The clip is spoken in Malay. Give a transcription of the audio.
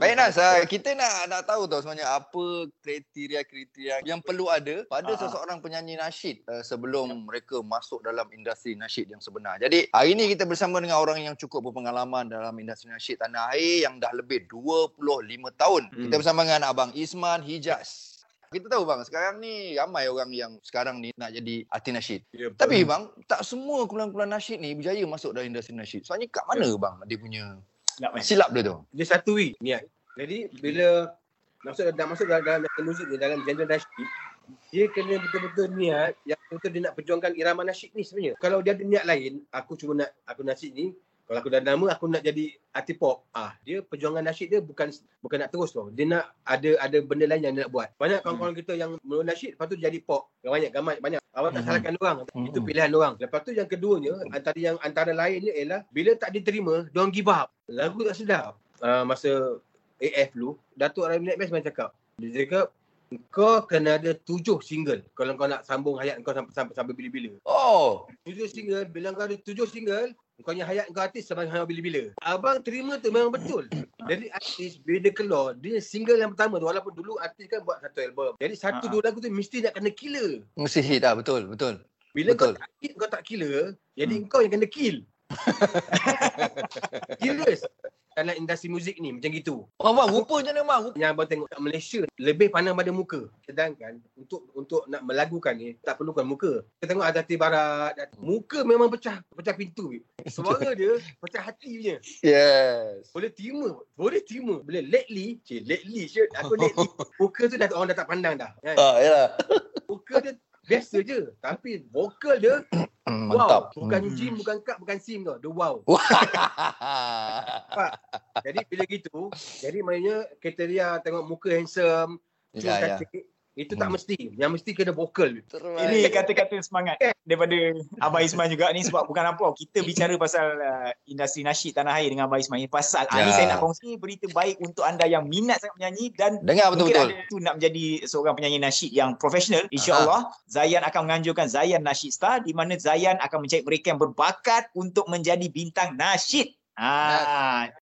Baik Nas, uh, kita nak nak tahu tau sebenarnya apa kriteria-kriteria yang perlu ada pada uh-huh. seseorang penyanyi nasyid uh, sebelum mereka masuk dalam industri nasyid yang sebenar. Jadi hari ini kita bersama dengan orang yang cukup berpengalaman dalam industri nasyid tanah air yang dah lebih 25 tahun. Hmm. Kita bersama dengan Abang Isman Hijaz. Kita tahu bang, sekarang ni ramai orang yang sekarang ni nak jadi artis nasyid. Ya, Tapi bang, tak semua kumpulan-kumpulan nasyid ni berjaya masuk dalam industri nasyid. Soalnya kat mana ya. bang dia punya silap, silap dia tu? Dia satu niat. Ya. Jadi bila masuk dalam masuk dalam, dalam, dalam muzik ni, dalam genre nasyid, dia kena betul-betul niat yang betul dia nak perjuangkan irama nasyid ni sebenarnya. Kalau dia ada niat lain, aku cuma nak aku nasyid ni, kalau aku dah nama aku nak jadi artis pop. Ah dia perjuangan nasyid dia bukan bukan nak terus tau dia nak ada ada benda lain yang dia nak buat. Banyak kawan-kawan kita yang mula nasyid lepas tu jadi pop. Banyak gamai banyak. Awak tak hmm. salahkan orang. Hmm. itu pilihan orang. Lepas tu yang keduanya antara yang antara lainnya ialah bila tak diterima don't give up. Lagu tak sedap. Uh, masa AF dulu Datuk Rahim Net Best macam cakap. Dia cakap kau kena ada tujuh single kalau kau nak sambung hayat kau sampai sampai, sampai bila-bila. Oh, tujuh single. Bila kau ada tujuh single, kau punya hayat kau artis sampai bila-bila. Abang terima tu memang betul. Jadi artis bila dia keluar, dia single yang pertama tu walaupun dulu artis kan buat satu album. Jadi satu uh-huh. dua lagu tu mesti nak kena killer. Mesti hit lah, betul, betul. Bila betul. kau tak hit, kau tak killer, jadi hmm. kau yang kena kill. Serius dalam industri muzik ni macam gitu. Oh bang, rupa macam mana bang? Yang abang tengok kat Malaysia lebih pandang pada muka. Sedangkan untuk untuk nak melagukan ni tak perlukan muka. Kita tengok ada hati barat, muka memang pecah pecah pintu. Suara dia pecah hati punya. Yes. Boleh terima, boleh terima. Bila lately, cik lately shit, aku lately. Muka tu dah orang dah tak pandang dah. Kan? Ah, yalah. Muka dia biasa je. Tapi vokal dia Mantap. Wow. Bukan hmm. gym, bukan cup, bukan sim tu. The wow. jadi bila gitu, jadi maknanya kriteria tengok muka handsome, ya, ya. Itu tak hmm. mesti. Yang mesti kena vokal. Ini kata-kata semangat daripada Abah Ismail juga ni sebab bukan apa. Kita bicara pasal uh, industri nasyid tanah air dengan Abah Ismail. Pasal ya. ni saya nak kongsi berita baik untuk anda yang minat sangat menyanyi dan Dengar betul-betul. mungkin betul. nak menjadi seorang penyanyi nasyid yang profesional. InsyaAllah Zayan akan menganjurkan Zayan Nasyid Star di mana Zayan akan mencari mereka yang berbakat untuk menjadi bintang nasyid. Ah,